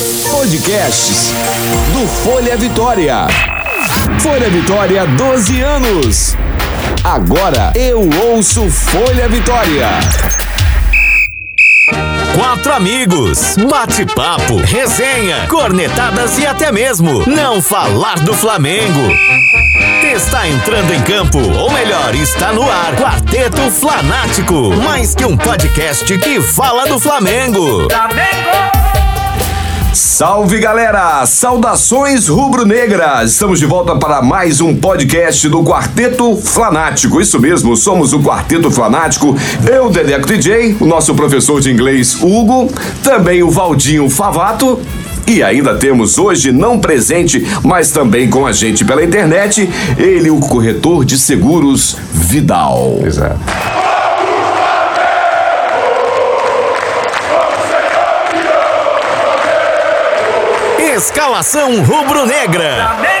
Podcasts do Folha Vitória. Folha Vitória, 12 anos. Agora eu ouço Folha Vitória. Quatro amigos, bate-papo, resenha, cornetadas e até mesmo não falar do Flamengo. Está entrando em campo, ou melhor, está no ar. Quarteto Flanático, mais que um podcast que fala do Flamengo. Flamengo! Salve galera! Saudações rubro-negras! Estamos de volta para mais um podcast do Quarteto Flanático. Isso mesmo, somos o Quarteto Flanático. Eu, Dedeco DJ, o nosso professor de inglês Hugo, também o Valdinho Favato. E ainda temos hoje, não presente, mas também com a gente pela internet, ele, o corretor de seguros Vidal. Exato. Escalação rubro-negra.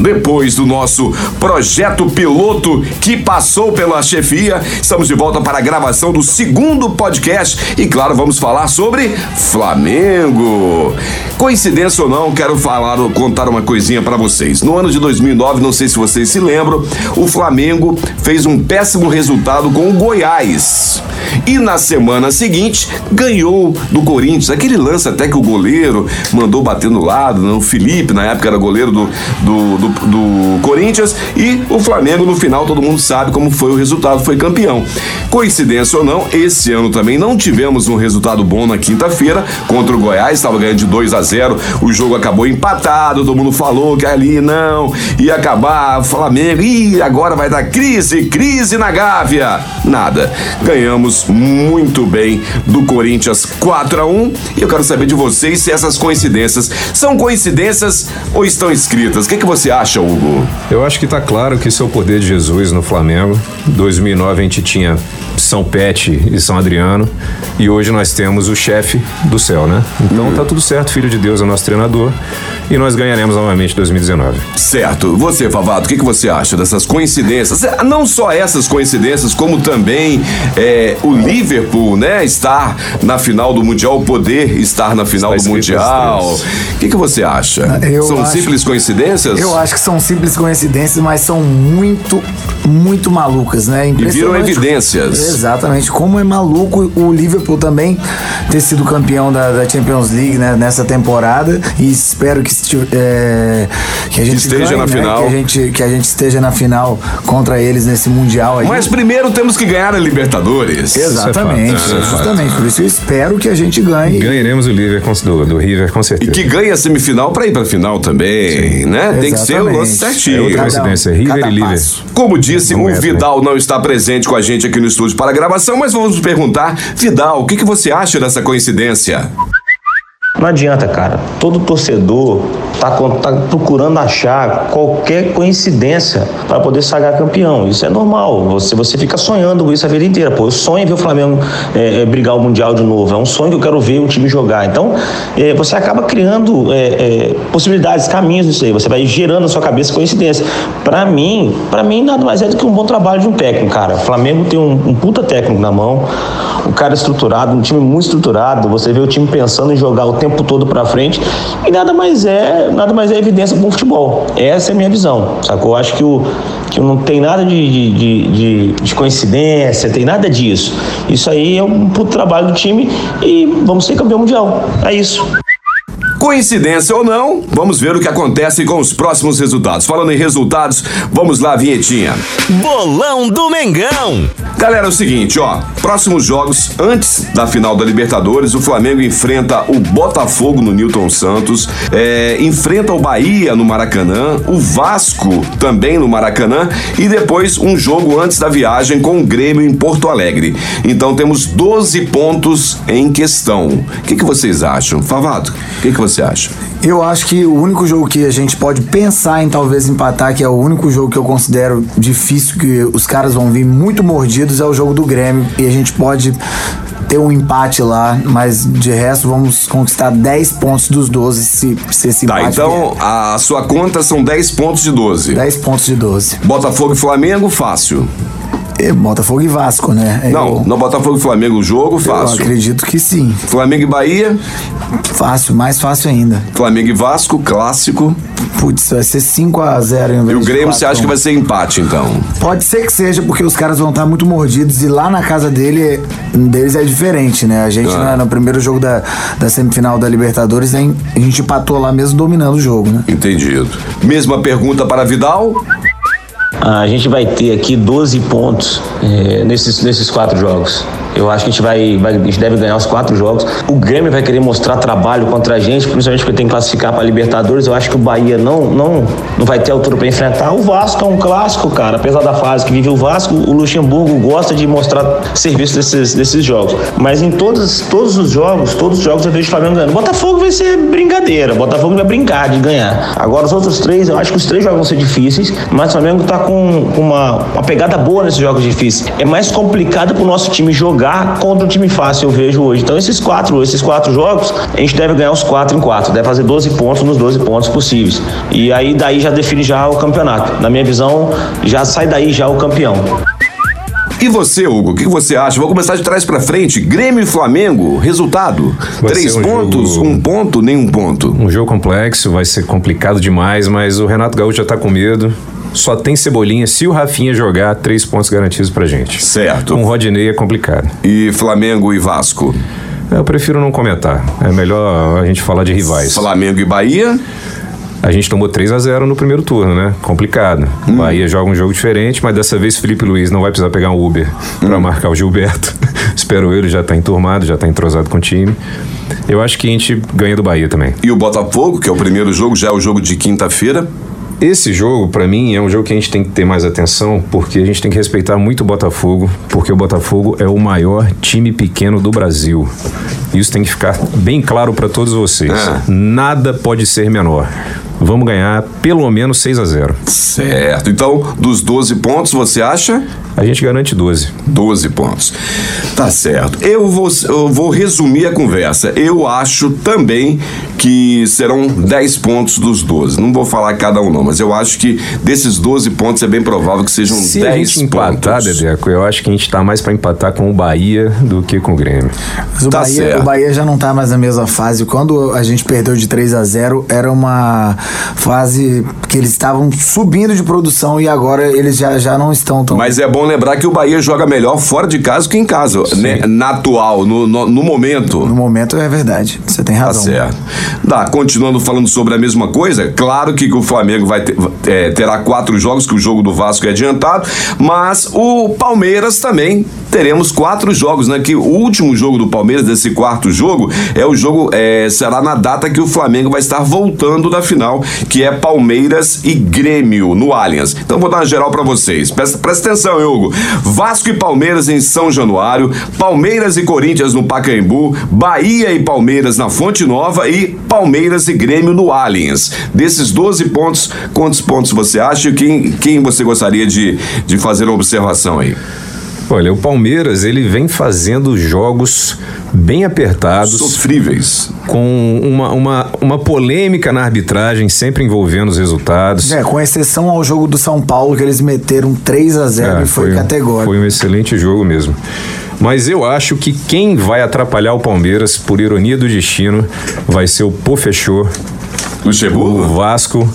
Depois do nosso projeto piloto que passou pela chefia, estamos de volta para a gravação do segundo podcast e, claro, vamos falar sobre Flamengo. Coincidência ou não, quero falar, contar uma coisinha para vocês. No ano de 2009, não sei se vocês se lembram, o Flamengo fez um péssimo resultado com o Goiás. E na semana seguinte, ganhou do Corinthians. Aquele lance até que o goleiro mandou bater no lado, né? o Felipe, na época era goleiro do, do, do do, Corinthians e o Flamengo no final todo mundo sabe como foi o resultado, foi campeão. Coincidência ou não, esse ano também não tivemos um resultado bom na quinta-feira contra o Goiás, estava ganhando de 2 a 0, o jogo acabou empatado, todo mundo falou que ali não ia acabar, Flamengo, e agora vai dar crise, crise na Gávea. Nada. Ganhamos muito bem do Corinthians 4 a 1 e eu quero saber de vocês se essas coincidências são coincidências ou estão escritas. O que, que você acha? acha, Hugo? Eu acho que está claro que isso é o poder de Jesus no Flamengo. 2009 a gente tinha São Pete e São Adriano e hoje nós temos o chefe do céu, né? Então hum. tá tudo certo, filho de Deus é nosso treinador e nós ganharemos novamente 2019. Certo. Você, Favato, o que, que você acha dessas coincidências? Não só essas coincidências, como também é, o Liverpool, né, estar na final do Mundial, poder estar na final do Mundial. O que, que você acha? Eu São acho, simples coincidências? Eu acho que são simples coincidências, mas são muito, muito malucas, né? E viram evidências. Exatamente. Como é maluco o Liverpool também ter sido campeão da, da Champions League né, nessa temporada. E espero que é, que a gente esteja ganhe, na né? final. Que a, gente, que a gente esteja na final contra eles nesse Mundial aí. Mas primeiro temos que ganhar a Libertadores. Exatamente, é fato, é justamente. Por isso eu espero que a gente ganhe. Ganharemos o River do, do River, com certeza. E que ganhe a semifinal para ir para final também, Sim. né? Exatamente. Tem que ser o lance certinho. É outra coincidência, River e River. Como disse, não o Vidal não está presente com a gente aqui no estúdio para a gravação, mas vamos perguntar, Vidal, o que, que você acha dessa coincidência? Não adianta, cara. Todo torcedor tá, tá procurando achar qualquer coincidência para poder sagar campeão. Isso é normal. Você, você fica sonhando isso a vida inteira. Pô, eu sonho em ver o Flamengo é, é, brigar o Mundial de novo. É um sonho que eu quero ver o time jogar. Então, é, você acaba criando é, é, possibilidades, caminhos nisso aí. Você vai gerando na sua cabeça coincidência. Para mim, para mim nada mais é do que um bom trabalho de um técnico, cara. O Flamengo tem um, um puta técnico na mão, um cara estruturado, um time muito estruturado. Você vê o time pensando em jogar o tempo todo para frente e nada mais é nada mais é evidência para o futebol. Essa é a minha visão, sacou? Eu acho que, o, que não tem nada de, de, de, de coincidência, tem nada disso. Isso aí é um puto trabalho do time e vamos ser campeão mundial. É isso. Coincidência ou não, vamos ver o que acontece com os próximos resultados. Falando em resultados, vamos lá, vinhetinha. Bolão do Mengão. Galera, é o seguinte, ó. Próximos jogos, antes da final da Libertadores, o Flamengo enfrenta o Botafogo no Newton Santos, é, enfrenta o Bahia no Maracanã, o Vasco também no Maracanã e depois um jogo antes da viagem com o Grêmio em Porto Alegre. Então temos 12 pontos em questão. O que, que vocês acham? Favado, o que, que você acha? Eu acho que o único jogo que a gente pode pensar em talvez empatar, que é o único jogo que eu considero difícil, que os caras vão vir muito mordidos, é o jogo do Grêmio. E a gente pode ter um empate lá, mas de resto vamos conquistar 10 pontos dos 12 se, se esse tá, empate. Tá, então vier. a sua conta são 10 pontos de 12. 10 pontos de 12. Botafogo e Flamengo, fácil. É, Botafogo e Vasco, né? Não, eu, não Botafogo e Flamengo o jogo, eu fácil. acredito que sim. Flamengo e Bahia, Fácil, mais fácil ainda. Flamengo e Vasco, clássico. Putz, vai ser 5x0 E o Grêmio você acha que vai ser empate, então? Pode ser que seja, porque os caras vão estar muito mordidos e lá na casa dele, deles é diferente, né? A gente, Ah. na- no primeiro jogo da, da semifinal da Libertadores, a gente empatou lá mesmo dominando o jogo, né? Entendido. Mesma pergunta para Vidal. A gente vai ter aqui 12 pontos eh, nesses, nesses quatro jogos. Eu acho que a gente vai, vai- a gente deve ganhar os quatro jogos. O Grêmio vai querer mostrar trabalho contra a gente, principalmente porque tem que classificar para Libertadores. Eu acho que o Bahia não, não, não vai ter altura para enfrentar. O Vasco é um clássico, cara. Apesar da fase que vive o Vasco, o Luxemburgo gosta de mostrar serviço desses, desses jogos. Mas em todos, todos os jogos, todos os jogos eu vejo o Flamengo ganhando. Botafogo vai ser brincadeira. Botafogo vai brincar de ganhar. Agora os outros três, eu acho que os três jogos vão ser difíceis, mas o Flamengo tá com uma, uma pegada boa nesses jogos difíceis. É mais complicado pro nosso time jogar contra um time fácil, eu vejo hoje. Então esses quatro, esses quatro jogos, a gente deve ganhar os quatro em quatro, deve fazer 12 pontos nos 12 pontos possíveis. E aí daí já define já o campeonato. Na minha visão, já sai daí já o campeão. E você, Hugo, o que você acha? Vou começar de trás para frente. Grêmio e Flamengo, resultado? Vai Três um pontos, jogo- um ponto, nenhum ponto. Um jogo complexo, vai ser complicado demais, mas o Renato Gaúcho já tá com medo. Só tem cebolinha se o Rafinha jogar, três pontos garantidos pra gente. Certo. Com o Rodinei é complicado. E Flamengo e Vasco? Eu prefiro não comentar. É melhor a gente falar de rivais. Flamengo e Bahia? A gente tomou 3 a 0 no primeiro turno, né? Complicado. Bahia joga um jogo diferente, mas dessa vez Felipe Luiz não vai precisar pegar um Uber pra marcar o Gilberto. Espero ele, já tá enturmado, já tá entrosado com o time. Eu acho que a gente ganha do Bahia também. E o Botafogo, que é o primeiro jogo, já é o jogo de quinta-feira. Esse jogo, pra mim, é um jogo que a gente tem que ter mais atenção, porque a gente tem que respeitar muito o Botafogo, porque o Botafogo é o maior time pequeno do Brasil. Isso tem que ficar bem claro pra todos vocês. É. Nada pode ser menor. Vamos ganhar pelo menos 6 a 0 Certo. Então, dos 12 pontos, você acha? A gente garante 12. 12 pontos. Tá certo. Eu vou, eu vou resumir a conversa. Eu acho também que serão 10 pontos dos 12. Não vou falar cada um, não, mas eu acho que desses 12 pontos é bem provável que sejam Se 10 a gente empatar, pontos. Dedeco, eu acho que a gente tá mais pra empatar com o Bahia do que com o Grêmio. Mas o, Tá Bahia, certo. o Bahia já não tá mais na mesma fase. Quando a gente perdeu de 3 a 0 era uma fase que eles estavam subindo de produção e agora eles já, já não estão tão. Mas é bom lembrar que o Bahia joga melhor fora de casa que em casa, né? Na atual, no, no, no momento. No momento é verdade. Você tem Tá razão. certo. Dá, continuando falando sobre a mesma coisa, claro que o Flamengo vai ter, é, terá quatro jogos, que o jogo do Vasco é adiantado, mas o Palmeiras também teremos quatro jogos, né? Que o último jogo do Palmeiras, desse quarto jogo, é o jogo, é, será na data que o Flamengo vai estar voltando da final, que é Palmeiras e Grêmio, no Allianz. Então vou dar uma geral pra vocês. Presta, presta atenção, Hugo. Vasco e Palmeiras em São Januário, Palmeiras e Corinthians no Pacaembu, Bahia e Palmeiras na Fonte Nova e Palmeiras e Grêmio no Allianz. Desses 12 pontos, quantos pontos você acha e quem, quem você gostaria de, de fazer uma observação aí? Olha, o Palmeiras, ele vem fazendo jogos bem apertados, Sofríveis. com uma, uma, uma polêmica na arbitragem, sempre envolvendo os resultados. É, com exceção ao jogo do São Paulo, que eles meteram 3 a 0 É, e foi, categórico. Foi um excelente jogo mesmo. Mas eu acho que quem vai atrapalhar o Palmeiras, por ironia do destino, vai ser o Pô Fechou, o? Vasco.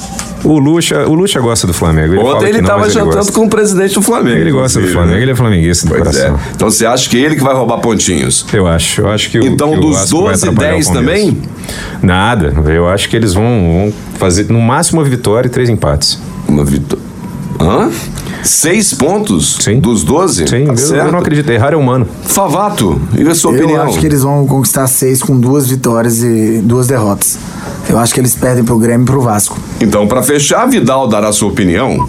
O Lucha, o Lucha gosta do Flamengo. Ele Ontem ele estava ele jantando com o presidente do Flamengo. Ele gosta do Flamengo, né? ele é flamenguista do Pois coração. é. Então você acha que ele que vai roubar pontinhos? Eu acho, eu acho que o Então, que dos Vasco vai 12, atrapalhar o 10 Palmeiras. também? Nada, eu acho que eles vão, vão fazer no máximo uma vitória e três empates. Uma vitória. Hã? Seis pontos? Sim. Dos 12? Sim, Tá eu, eu não acredito, errar é humano. Favato, e a sua Eu opinião? acho que eles vão conquistar seis com duas vitórias e duas derrotas. Eu acho que eles perdem pro Grêmio e pro Vasco. Então, para fechar, Vidal dará sua opinião.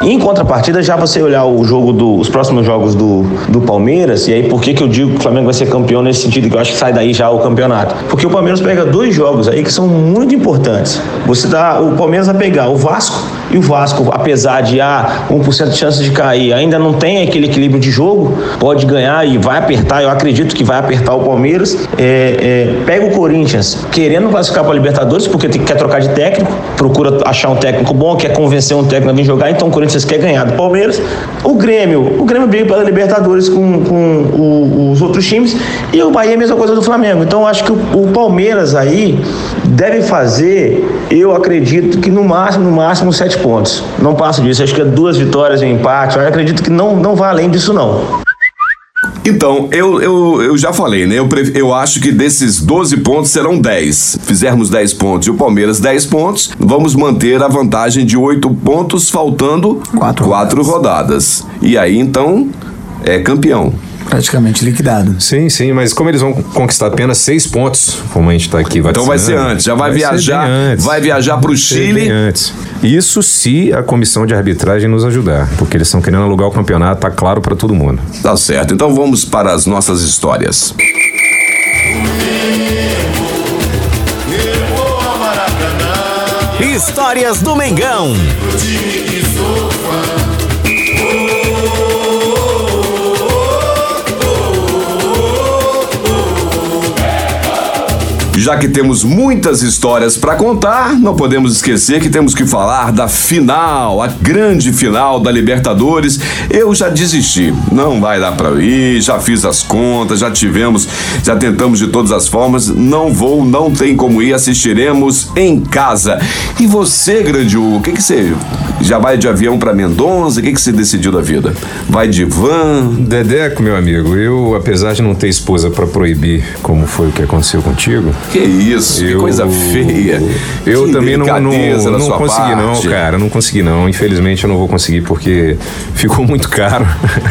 Em contrapartida, já você olhar o jogo do, os próximos jogos do, do Palmeiras, e aí por que, que eu digo que o Flamengo vai ser campeão nesse sentido, que eu acho que sai daí já o campeonato? Porque o Palmeiras pega dois jogos aí que são muito importantes. Você dá, o Palmeiras vai pegar o Vasco E o Vasco, apesar de ah, 1% de chance de cair, ainda não tem aquele equilíbrio de jogo, pode ganhar e vai apertar. Eu acredito que vai apertar o Palmeiras. É, é, pega o Corinthians querendo classificar para a Libertadores, porque quer trocar de técnico, procura achar um técnico bom, quer convencer um técnico a vir jogar, então o Corinthians quer ganhar do Palmeiras. O Grêmio, o Grêmio veio para a Libertadores com, com o, os outros times e o Bahia é a mesma coisa do Flamengo. Então acho que o, o Palmeiras aí deve fazer, eu acredito que no máximo, no máximo sete pontos. Não passa disso, acho que é duas vitórias e um empate. Eu acredito que não, não vai além disso não. Então, eu, eu, eu já falei, né? Eu, eu acho que desses 12 pontos serão 10. Fizermos 10 pontos e o Palmeiras 10 pontos, vamos manter a vantagem de 8 pontos, faltando 4 rodadas. rodadas. E aí, então, é campeão praticamente liquidado. Sim, sim, mas como eles vão conquistar apenas seis pontos, como a gente está aqui Então vai ser antes, já vai, vai viajar, vai viajar para o Chile. Antes. Isso se a comissão de arbitragem nos ajudar, porque eles estão querendo alugar o campeonato, tá claro para todo mundo. Tá certo. Então vamos para as nossas histórias. Histórias do Mengão. Já que temos muitas histórias para contar, não podemos esquecer que temos que falar da final, a grande final da Libertadores. Eu já desisti, não vai dar para ir, já fiz as contas, já tivemos, já tentamos de todas as formas, não vou, não tem como ir, assistiremos em casa. E você, grande Hugo, o que que você já vai de avião para Mendonça? O que que você decidiu da vida? Vai de van? Dedeco, meu amigo, eu apesar de não ter esposa para proibir, como foi o que aconteceu contigo, que isso, eu, que coisa feia. Eu que também não, não, não consegui, parte. não, cara. Não consegui, não. Infelizmente eu não vou conseguir porque ficou muito caro.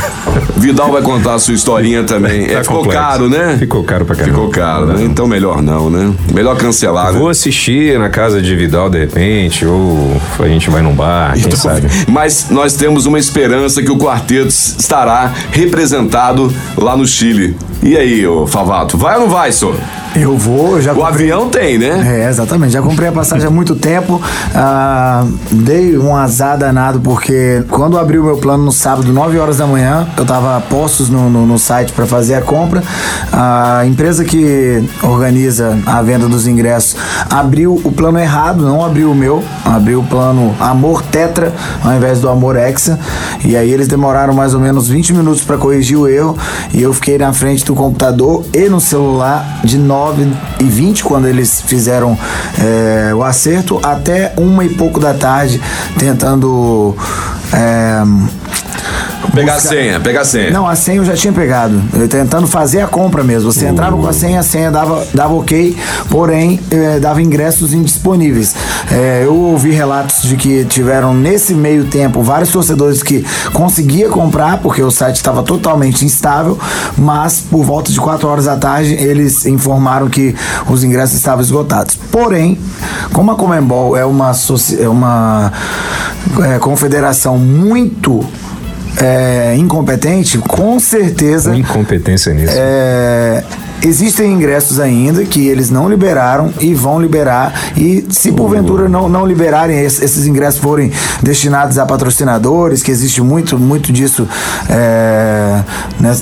Vidal vai contar a sua historinha também. Tá é, ficou complexo. caro, né? Ficou caro pra caramba. Ficou caro, né? Então melhor não, né? Melhor cancelar. Vou né? assistir na casa de Vidal de repente, ou a gente vai num bar, quem então, sabe. Mas nós temos uma esperança que o quarteto estará representado lá no Chile. E aí, ô Favato, vai ou não vai, senhor? Eu vou, já O comprei... avião tem, né? É, exatamente. Já comprei a passagem há muito tempo. Ah, dei um azar danado, porque quando abri o meu plano no sábado, 9 horas da manhã, eu tava postos no, no, no site para fazer a compra. A empresa que organiza a venda dos ingressos abriu o plano errado, não abriu o meu, abriu o plano Amor Tetra ao invés do Amor Hexa. E aí eles demoraram mais ou menos 20 minutos para corrigir o erro. E eu fiquei na frente do computador e no celular de 9 9 e 20 quando eles fizeram é, o acerto, até uma e pouco da tarde, tentando. É, Pegar buscar... a senha, pegar a senha. Não, a senha eu já tinha pegado. Eu tentando fazer a compra mesmo. Você entrava com a senha, a senha dava, dava ok, porém eh, dava ingressos indisponíveis. Eh, eu ouvi relatos de que tiveram nesse meio tempo vários torcedores que conseguia comprar, porque o site estava totalmente instável, mas por volta de 4 horas da tarde eles informaram que os ingressos estavam esgotados. Porém, como a Comembol é uma, é uma é, confederação muito é, incompetente, com certeza. Incompetência nisso. É, Existem ingressos ainda que eles não liberaram e vão liberar. E se porventura não, não liberarem, esses ingressos forem destinados a patrocinadores, que existe muito, muito disso é,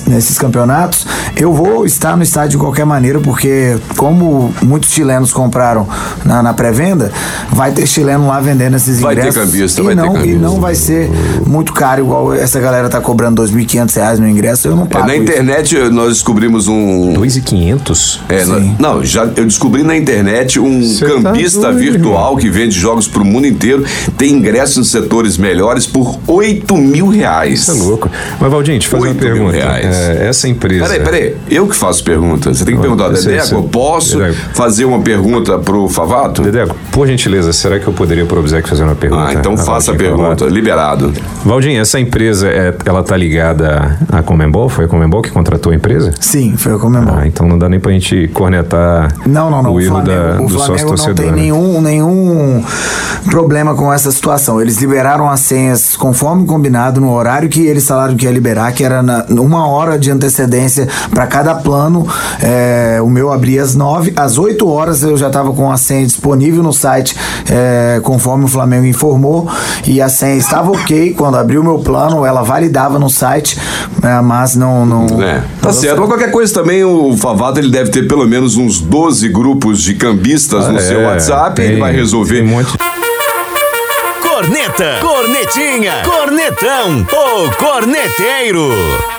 nesses campeonatos, eu vou estar no estádio de qualquer maneira, porque como muitos chilenos compraram na, na pré-venda, vai ter chileno lá vendendo esses vai ingressos. Ter cambista, e vai não, ter cambista. E não vai ser muito caro, igual essa galera tá cobrando R$ 2.500 no ingresso, eu não pago. É, na internet isso. nós descobrimos um. 500? É, Sim. não, já eu descobri na internet um Cê campista tá virtual que vende jogos pro mundo inteiro, tem ingressos em setores melhores por 8 mil reais. Isso é louco. Mas, Valdinho, te fazer uma pergunta. É, essa empresa. Peraí, peraí, eu que faço pergunta. Você tem que perguntar, Dedeco, eu posso Dedeco. fazer uma pergunta pro Favato? Dedeco, por gentileza, será que eu poderia pro Obsec fazer uma pergunta? Ah, então faça a pergunta, Favato? liberado. Valdinho, essa empresa, é, ela tá ligada à Comembol? Foi a Comembol que contratou a empresa? Sim, foi a Comembol. Ah, então Então não dá nem pra gente cornetar Não, não, não. o O erro Flamengo, da, o do sócio Flamengo não torcedor. tem né? nenhum, nenhum problema com essa situação. Eles liberaram as senhas conforme combinado no horário que eles falaram que ia liberar, que era na, uma hora de antecedência para cada plano. É, o meu abria às 9, às 8 horas eu já estava com a senha disponível no site, é, conforme o Flamengo informou, e a senha estava ok. Quando abriu o meu plano, ela validava no site, é, mas não. não É, tá certo. Mas qualquer coisa também, o Favato ele deve ter pelo menos uns 12 grupos de cambistas no É, seu WhatsApp. ele tem- vai resolver. tem um monte Corneta, cornetinha, cornetão, o corneteiro.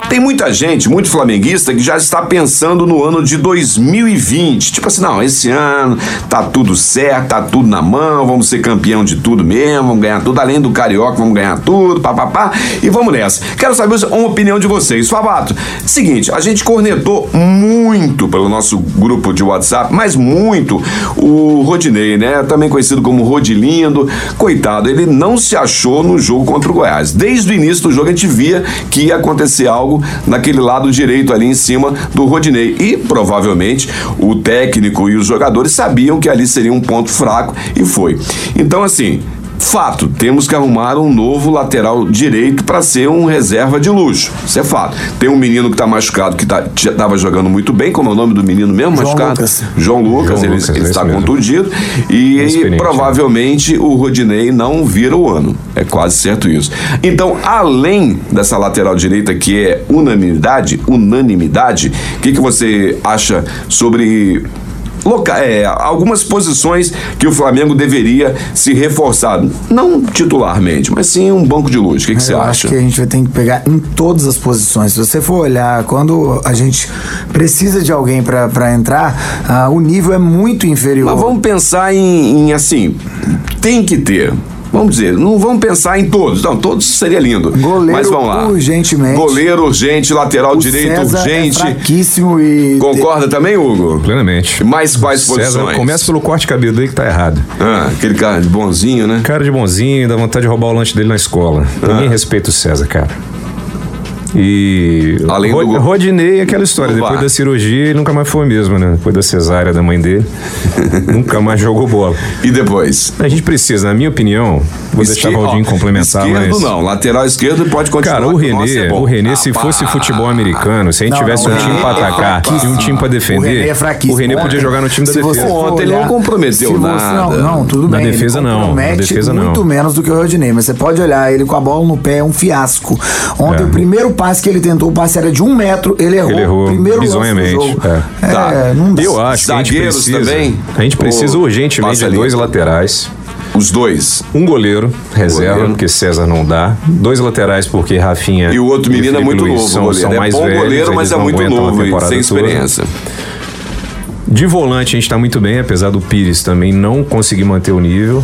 Tem muita gente, muito flamenguista, que já está pensando no ano de 2020. Tipo assim, não, esse ano tá tudo certo, tá tudo na mão, vamos ser campeão de tudo mesmo, vamos ganhar tudo, além do Carioca, vamos ganhar tudo, papapá, e vamos nessa. Quero saber uma opinião de vocês. Favato, seguinte, a gente cornetou muito pelo nosso grupo de WhatsApp, mas muito o Rodinei, né? Também conhecido como Rodilindo. Coitado, ele não se achou no jogo contra o Goiás. Desde o início do jogo a gente via que ia acontecer algo naquele lado direito ali em cima do Rodinei. E provavelmente o técnico e os jogadores sabiam que ali seria um ponto fraco e foi. Então, assim. Fato, temos que arrumar um novo lateral direito para ser um reserva de luxo. Isso é fato. Tem um menino que tá machucado, que tá, já tava jogando muito bem. Como é o nome do menino mesmo? João machucado? Lucas. João Lucas, João ele, Lucas, ele é está mesmo. contundido. E Experiente, provavelmente o Rodinei não vira o ano. É quase certo isso. Então, além dessa lateral direita que é unanimidade, unanimidade, o que, que você acha sobre loca é, algumas posições que o Flamengo deveria se reforçar? Não titularmente, mas sim um banco de luz. O que, que você Eu acha? acho que a gente vai ter que pegar em todas as posições. Se você for olhar, quando a gente precisa de alguém para entrar, ah, o nível é muito inferior. Mas vamos pensar em, em, assim, tem que ter. Vamos dizer, não vamos pensar em todos. Não, todos seria lindo. Goleiro Mas vamos lá. urgentemente. Goleiro urgente, lateral o direito César urgente. É fraquíssimo e. Concorda também, Hugo? Plenamente. Mais quais César, posições? começa pelo corte de cabelo aí que tá errado. Ah, aquele cara bonzinho, né? Cara de bonzinho, dá vontade de roubar o lanche dele na escola. Ninguém respeita o César, cara. E. Além Rod- do- Rodinei, aquela história. Depois da cirurgia, ele nunca mais foi o mesmo, né? Depois da cesárea da mãe dele, nunca mais jogou bola. E depois? A gente precisa, na minha opinião, vou deixar o Esque- Valdinho ó, complementar, Esquerdo mas. não, lateral esquerdo pode continuar. Cara, o René, é o René, se fosse futebol americano, se a gente Não, tivesse não, um o time pra é atacar fraquíssimo. e um time pra O René defender, é o René podia Ontem, jogar no time da se você defesa. Ontem ele não comprometeu se você- nada. Não, não, tudo Na bem. defesa ele não, na defesa não. muito menos do que o Rodinei, mas você pode olhar ele com a bola no pé, é um fiasco. Ontem É. o primeiro passe que ele tentou, o passe era de um metro, ele errou. Ele errou primeiro lance do bizonhamente, jogo. é. É, Tá. Eu acho que a gente Zagueiros precisa. também? A gente precisa Ou urgentemente passa de ali? dois laterais. Os dois. Um goleiro, reserva, Goleiro. porque César não dá. Dois laterais, porque Rafinha. E o outro menino é Felipe muito Luiz novo, são, goleiro. são é mais bom velhos, goleiro, mas eles é não muito aguentam a novo e temporada sem toda. experiência. De volante a gente tá muito bem, apesar do Pires também não conseguir manter o nível.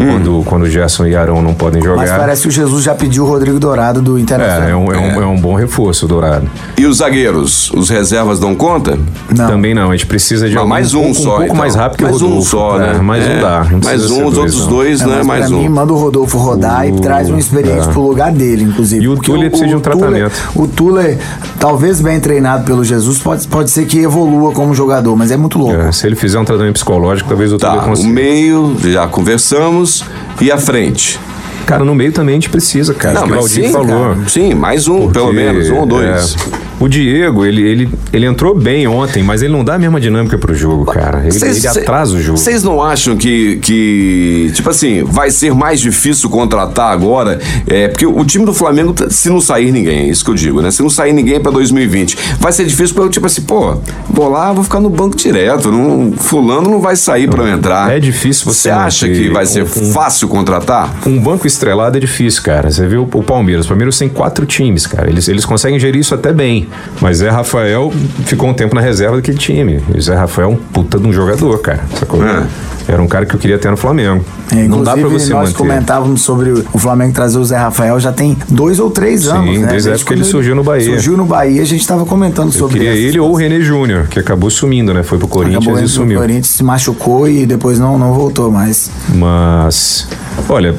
Hum. Quando, quando o Gerson e Arão não podem Mas jogar. parece que o Jesus já pediu o Rodrigo Dourado do Internacional. É, é um, é, um, é um bom reforço, o Dourado. E os zagueiros? Os reservas dão conta? Não. Também não, a gente precisa de Não, algum mais um pouco, só, Um pouco então. mais rápido que Mais o um Rodolfo. só, É, né? mais É. um dá. não Mais precisa um, os outros dois, É, né? mas Mais pra mim, um. manda o Rodolfo rodar e traz um experiente é. pro lugar dele, inclusive. E o Tuller precisa de um tratamento. o Tuller, talvez bem treinado pelo Jesus, pode, pode ser que evolua como jogador, mas é muito louco. É, se ele fizer um tratamento psicológico, talvez o Tuller Tá, o consiga. meio, já conversamos. E a frente? Cara, no meio também a gente precisa, cara. Não, que o mas sim, falou. cara. Sim, mais um, pelo Porque, menos, um ou dois. é, o Diego, ele, ele, ele entrou bem ontem, mas ele não dá a mesma dinâmica pro jogo, cara. Ele, Cês- ele atrasa o jogo. Vocês não acham que, que, tipo assim, vai ser mais difícil contratar agora? É, porque o time do Flamengo, se não sair ninguém, é isso que eu digo, né? Se não sair ninguém pra 2020, vai ser difícil porque eu, tipo assim, pô, vou lá, vou ficar no banco direto. Não, fulano não vai sair pra eu entrar. É difícil você Você acha que vai ser um- fácil contratar? Um banco estrelado é difícil, cara. Você viu o Palmeiras. O Palmeiras tem quatro times, cara. Eles, eles conseguem gerir isso até bem. Mas Zé Rafael ficou um tempo na reserva daquele time. E o Zé Rafael é um puta de um jogador, cara. Sacou? É. Era um cara que eu queria ter no Flamengo. É, não dá pra você nós manter. comentávamos sobre o Flamengo trazer o Zé Rafael já tem dois ou três Sim, anos, né? desde a época que ele surgiu no Bahia. Surgiu no Bahia, a gente estava comentando Eu sobre queria ele ou o René Júnior, que acabou sumindo, né? Foi pro Corinthians Acabou e sumiu. Corinthians, se machucou e depois não, não voltou mais. Mas, olha,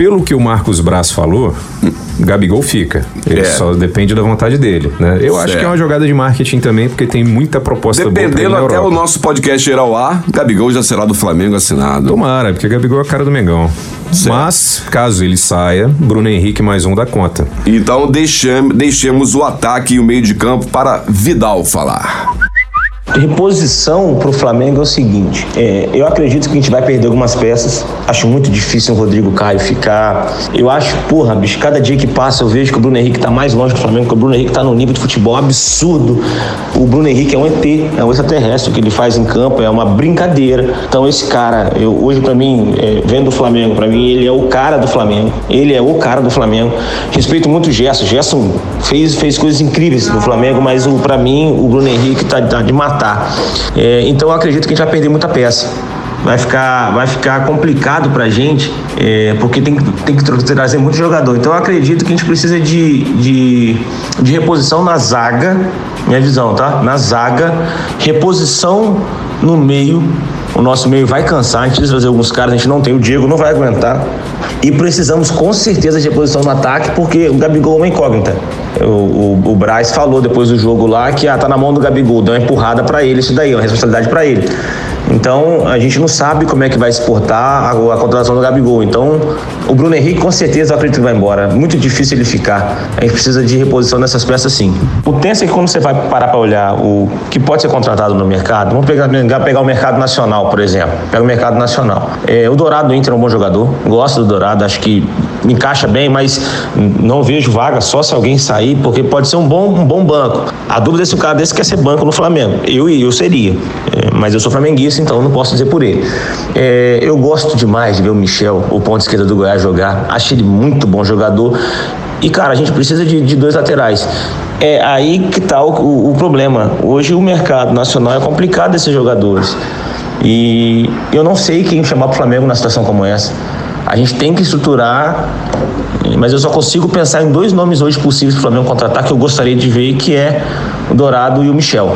pelo que o Marcos Braz falou, Gabigol fica. Ele É. só depende da vontade dele, né? Eu acho Certo. que é uma jogada de marketing também, porque tem muita proposta Dependendo até o nosso podcast ao ar, Gabigol já será do Flamengo assinado. Tomara, porque Gabigol é a cara do Mengão. Mas, caso ele saia, Bruno Henrique mais um da conta. Então deixamos, deixemos o ataque e o meio de campo para Vidal falar. Reposição para o Flamengo é o seguinte: é, eu acredito que a gente vai perder algumas peças. Acho muito difícil o Rodrigo Caio ficar. Eu acho, porra, bicho, cada dia que passa eu vejo que o Bruno Henrique tá mais longe do Flamengo, que o Bruno Henrique tá num nível de futebol absurdo. O Bruno Henrique é um ET, é um extraterrestre. O que ele faz em campo é uma brincadeira. Então, esse cara, eu, hoje, para mim, é, vendo o Flamengo, para mim, ele é o cara do Flamengo. Ele é o cara do Flamengo. Respeito muito o Gerson. Gerson fez, fez coisas incríveis no Flamengo, mas para mim, o Bruno Henrique tá, tá de matar. É, então, acredito que a gente vai perder muita peça vai ficar, vai ficar complicado pra gente, é, porque tem, que- tem que trazer muito jogador. Então eu acredito que a gente precisa de, de, de reposição na zaga, minha visão, tá? Na zaga, reposição no meio. O nosso meio vai cansar, a gente precisa fazer alguns caras, a gente não tem, o Diego não vai aguentar. E precisamos com certeza de reposição no ataque, porque o Gabigol é uma incógnita. O, o, Braz falou depois do jogo lá que ah, tá na mão do Gabigol, deu uma empurrada pra ele, isso daí, é uma responsabilidade pra ele. Então, a gente não sabe como é que vai exportar a, a contratação do Gabigol. Então, o Bruno Henrique, com certeza, eu acredito que vai embora. Muito difícil ele ficar. A gente precisa de reposição nessas peças, sim. O tenso é que quando você vai parar para olhar o que pode ser contratado no mercado, vamos pegar, pegar o mercado nacional, por exemplo. Pega o mercado nacional. É, o Dourado do Inter é um bom jogador. Gosto do Dourado, acho que encaixa bem, mas não vejo vaga só se alguém sair, porque pode ser um bom, um bom banco. A dúvida é se o cara desse quer ser banco no Flamengo. Eu, eu seria. Mas eu sou flamenguista, então não posso dizer por ele. É, eu gosto demais de ver o Michel, o ponto esquerdo do Goiás, jogar. Acho ele muito bom jogador. E, cara, a gente precisa de, de dois laterais. É aí que está o, o- o problema. Hoje o mercado nacional é complicado desses jogadores. E eu não sei quem chamar para o Flamengo numa situação como essa. A gente tem que estruturar, mas eu só consigo pensar em dois nomes hoje possíveis para o Flamengo contratar que eu gostaria de ver, que é o Dourado e o Michel.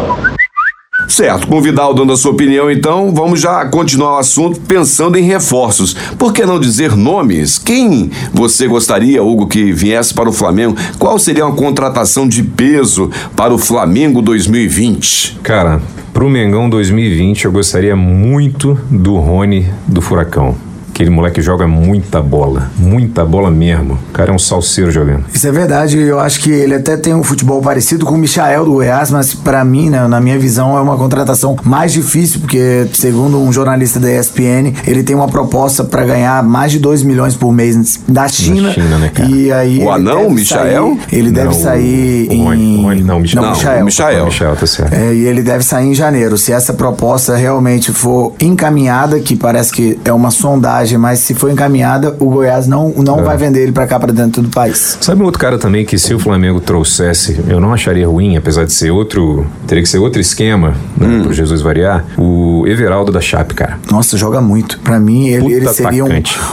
Certo, com o Vidal dando a sua opinião, então vamos já continuar o assunto pensando em reforços. Por que não dizer nomes? Quem você gostaria, Hugo, que viesse para o Flamengo? Qual seria uma contratação de peso para o Flamengo 2020? Cara, pro Mengão 2020 eu gostaria muito do Rony do Furacão. Aquele moleque joga muita bola, muita bola mesmo. O cara é um salseiro jogando. Isso é verdade, eu acho que ele até tem um futebol parecido com o Michael do Goiás, mas pra mim, né, na minha visão, é uma contratação mais difícil, porque segundo um jornalista da ESPN, ele tem uma proposta pra ganhar mais de 2 milhões por mês da China. China, né, cara? E aí O anão, deve Michael? sair- ele deve Não, sair o em Rony- Rony- não, Michael. Não, Michael. o Michael. O Michel, tá certo. É, e ele deve sair em janeiro. Se essa proposta realmente for encaminhada, que parece que é uma sondagem, mas se for encaminhada, o Goiás não, não É. vai vender ele pra cá, pra dentro do país. Sabe um outro cara também que se o Flamengo trouxesse, eu não acharia ruim, apesar de ser outro, teria que ser outro esquema, né, Hum. pro Jesus variar, o Everaldo da Chape, cara. Nossa, joga muito. Pra mim, ele, ele seria um,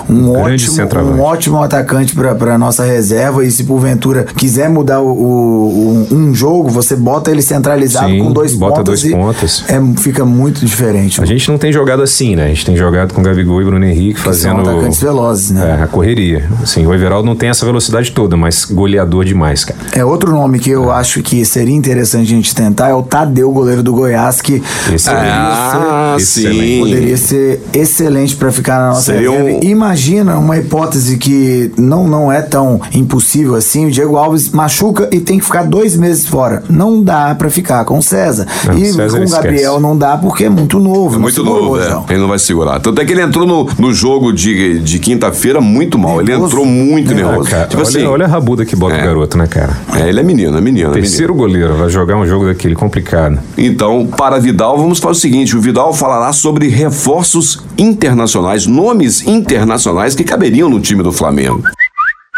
um, Um ótimo, um ótimo atacante pra, pra nossa reserva. E se porventura quiser mudar o, o- um, jogo, você bota ele centralizado Sim, com dois bota pontas. dois pontas. É, fica muito diferente. A gente não tem jogado assim, né? A gente tem jogado com Gabigol e Bruno Henrique Que são fazendo atacantes velozes, né? é, a correria. Assim, o Everaldo não tem essa velocidade toda, mas goleador demais, cara. É outro nome que eu acho que seria interessante a gente tentar é o Tadeu, goleiro do Goiás, que Esse é Ah, Excelente. sim. poderia ser excelente para ficar na nossa Seria um- Imagina uma hipótese que não, não é tão impossível assim. O Diego Alves machuca e tem que ficar dois meses fora. Não dá para ficar com o César. Não, e César com o esquece. Gabriel não dá porque é muito novo. É muito novo, é. Ele não vai segurar. Tanto é que ele entrou no, no jogo de, de quinta-feira muito mal. Ele entrou muito Nervoso. nervoso. Cara, tipo olha, assim, olha a rabuda que bota É. o garoto, né, cara? é, ele é menino, é menino. é menino. Terceiro goleiro, vai jogar um jogo daquele complicado. Então, para Vidal, vamos fazer o seguinte: o Vidal falará sobre reforços internacionais, nomes internacionais que caberiam no time do Flamengo.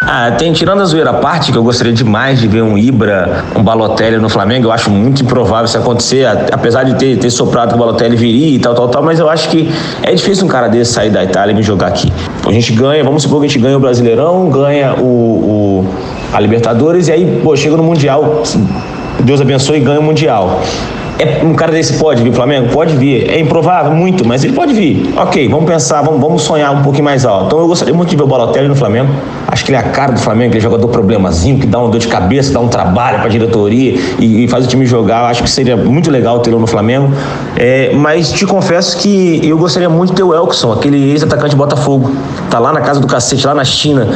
Ah, tem, tirando a zoeira à parte, que eu gostaria demais de ver um Ibra, um Balotelli no Flamengo, eu acho muito improvável isso acontecer, apesar de ter, ter soprado que o Balotelli viria e tal, tal, tal, mas eu acho que é difícil um cara desse sair da Itália e me jogar aqui. A gente ganha, vamos supor que a gente ganha o Brasileirão, ganha o, o- a Libertadores, e aí, pô, chega no Mundial, Deus abençoe e ganha o Mundial. É, um cara desse pode vir Flamengo? Pode vir. É improvável? Muito, mas ele pode vir. Ok, vamos pensar, vamos, vamos sonhar um pouquinho mais alto. Então eu gostaria muito de ver o Balotelli no Flamengo. Acho que ele é a cara do Flamengo, aquele jogador problemazinho, que dá uma dor de cabeça, dá um trabalho pra diretoria e, e faz o time jogar. Acho que seria muito legal tê-lo no Flamengo. É, mas te confesso que eu gostaria muito de ter o Elkson, aquele ex-atacante de Botafogo. Tá lá na casa do cacete, lá na China.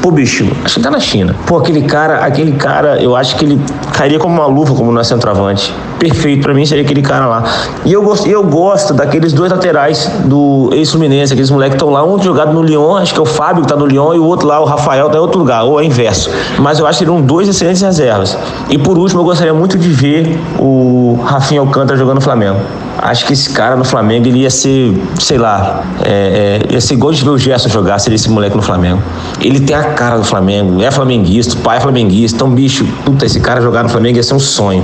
Pô, bicho, acho que tá na China. Pô, aquele cara, aquele cara, eu acho que ele cairia como uma luva, como não é centroavante. Perfeito, pra mim seria aquele cara lá. E eu gosto, eu gosto daqueles dois laterais do ex-Fluminense, aqueles moleques que estão lá, um jogado no Lyon, acho que é o Fábio que tá no Lyon, e o outro lá, o Rafael, tá em outro lugar, ou é inverso. Mas eu acho que seriam dois excelentes reservas. E por último, eu gostaria muito de ver o Rafinha Alcântara jogando no Flamengo. Acho que esse cara no Flamengo ele ia ser, sei lá, é, é, ia ser igual de ver o Gerson jogar, seria esse moleque no Flamengo. Ele tem a cara do Flamengo, é flamenguista, o pai é flamenguista, então, bicho, puta, esse cara jogar no Flamengo ia ser um sonho.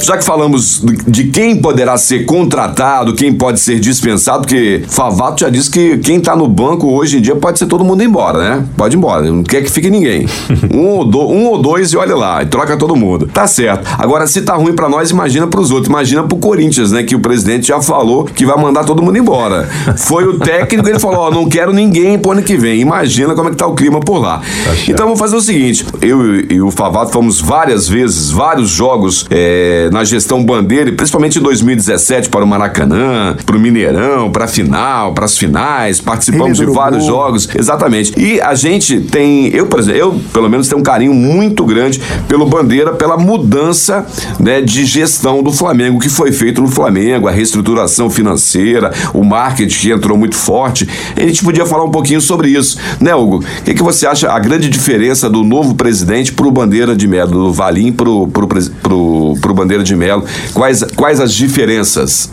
Já que falamos de quem poderá ser contratado, quem pode ser dispensado, porque Favato já disse que quem tá no banco hoje em dia pode ser todo mundo embora, né? Pode ir embora, não quer que fique ninguém. um, ou do, um ou dois e olha lá, e troca todo mundo. Tá certo. Agora, se tá ruim para nós, imagina pros outros. Imagina pro Corinthians, né? Que o presidente já falou que vai mandar todo mundo embora. Foi o técnico, ele falou: Ó, oh, não quero ninguém pro ano que vem. Imagina como é que tá o clima por lá. Tá então vamos fazer o seguinte: eu e o Favato fomos várias vezes, vários jogos. É, na gestão Bandeira, principalmente em 2017 para o Maracanã, para o Mineirão, para a final, para as finais, participamos de vários gol. jogos, exatamente. E a gente tem, eu, por exemplo, eu pelo menos tenho um carinho muito grande pelo Bandeira, pela mudança né, de gestão do Flamengo, que foi feito no Flamengo, a reestruturação financeira, o marketing que entrou muito forte. A gente podia falar um pouquinho sobre isso, né, Hugo? O que, que você acha a grande diferença do novo presidente para o Bandeira de Melo, do Valim para o Bandeira de Melo. Quais, quais as diferenças?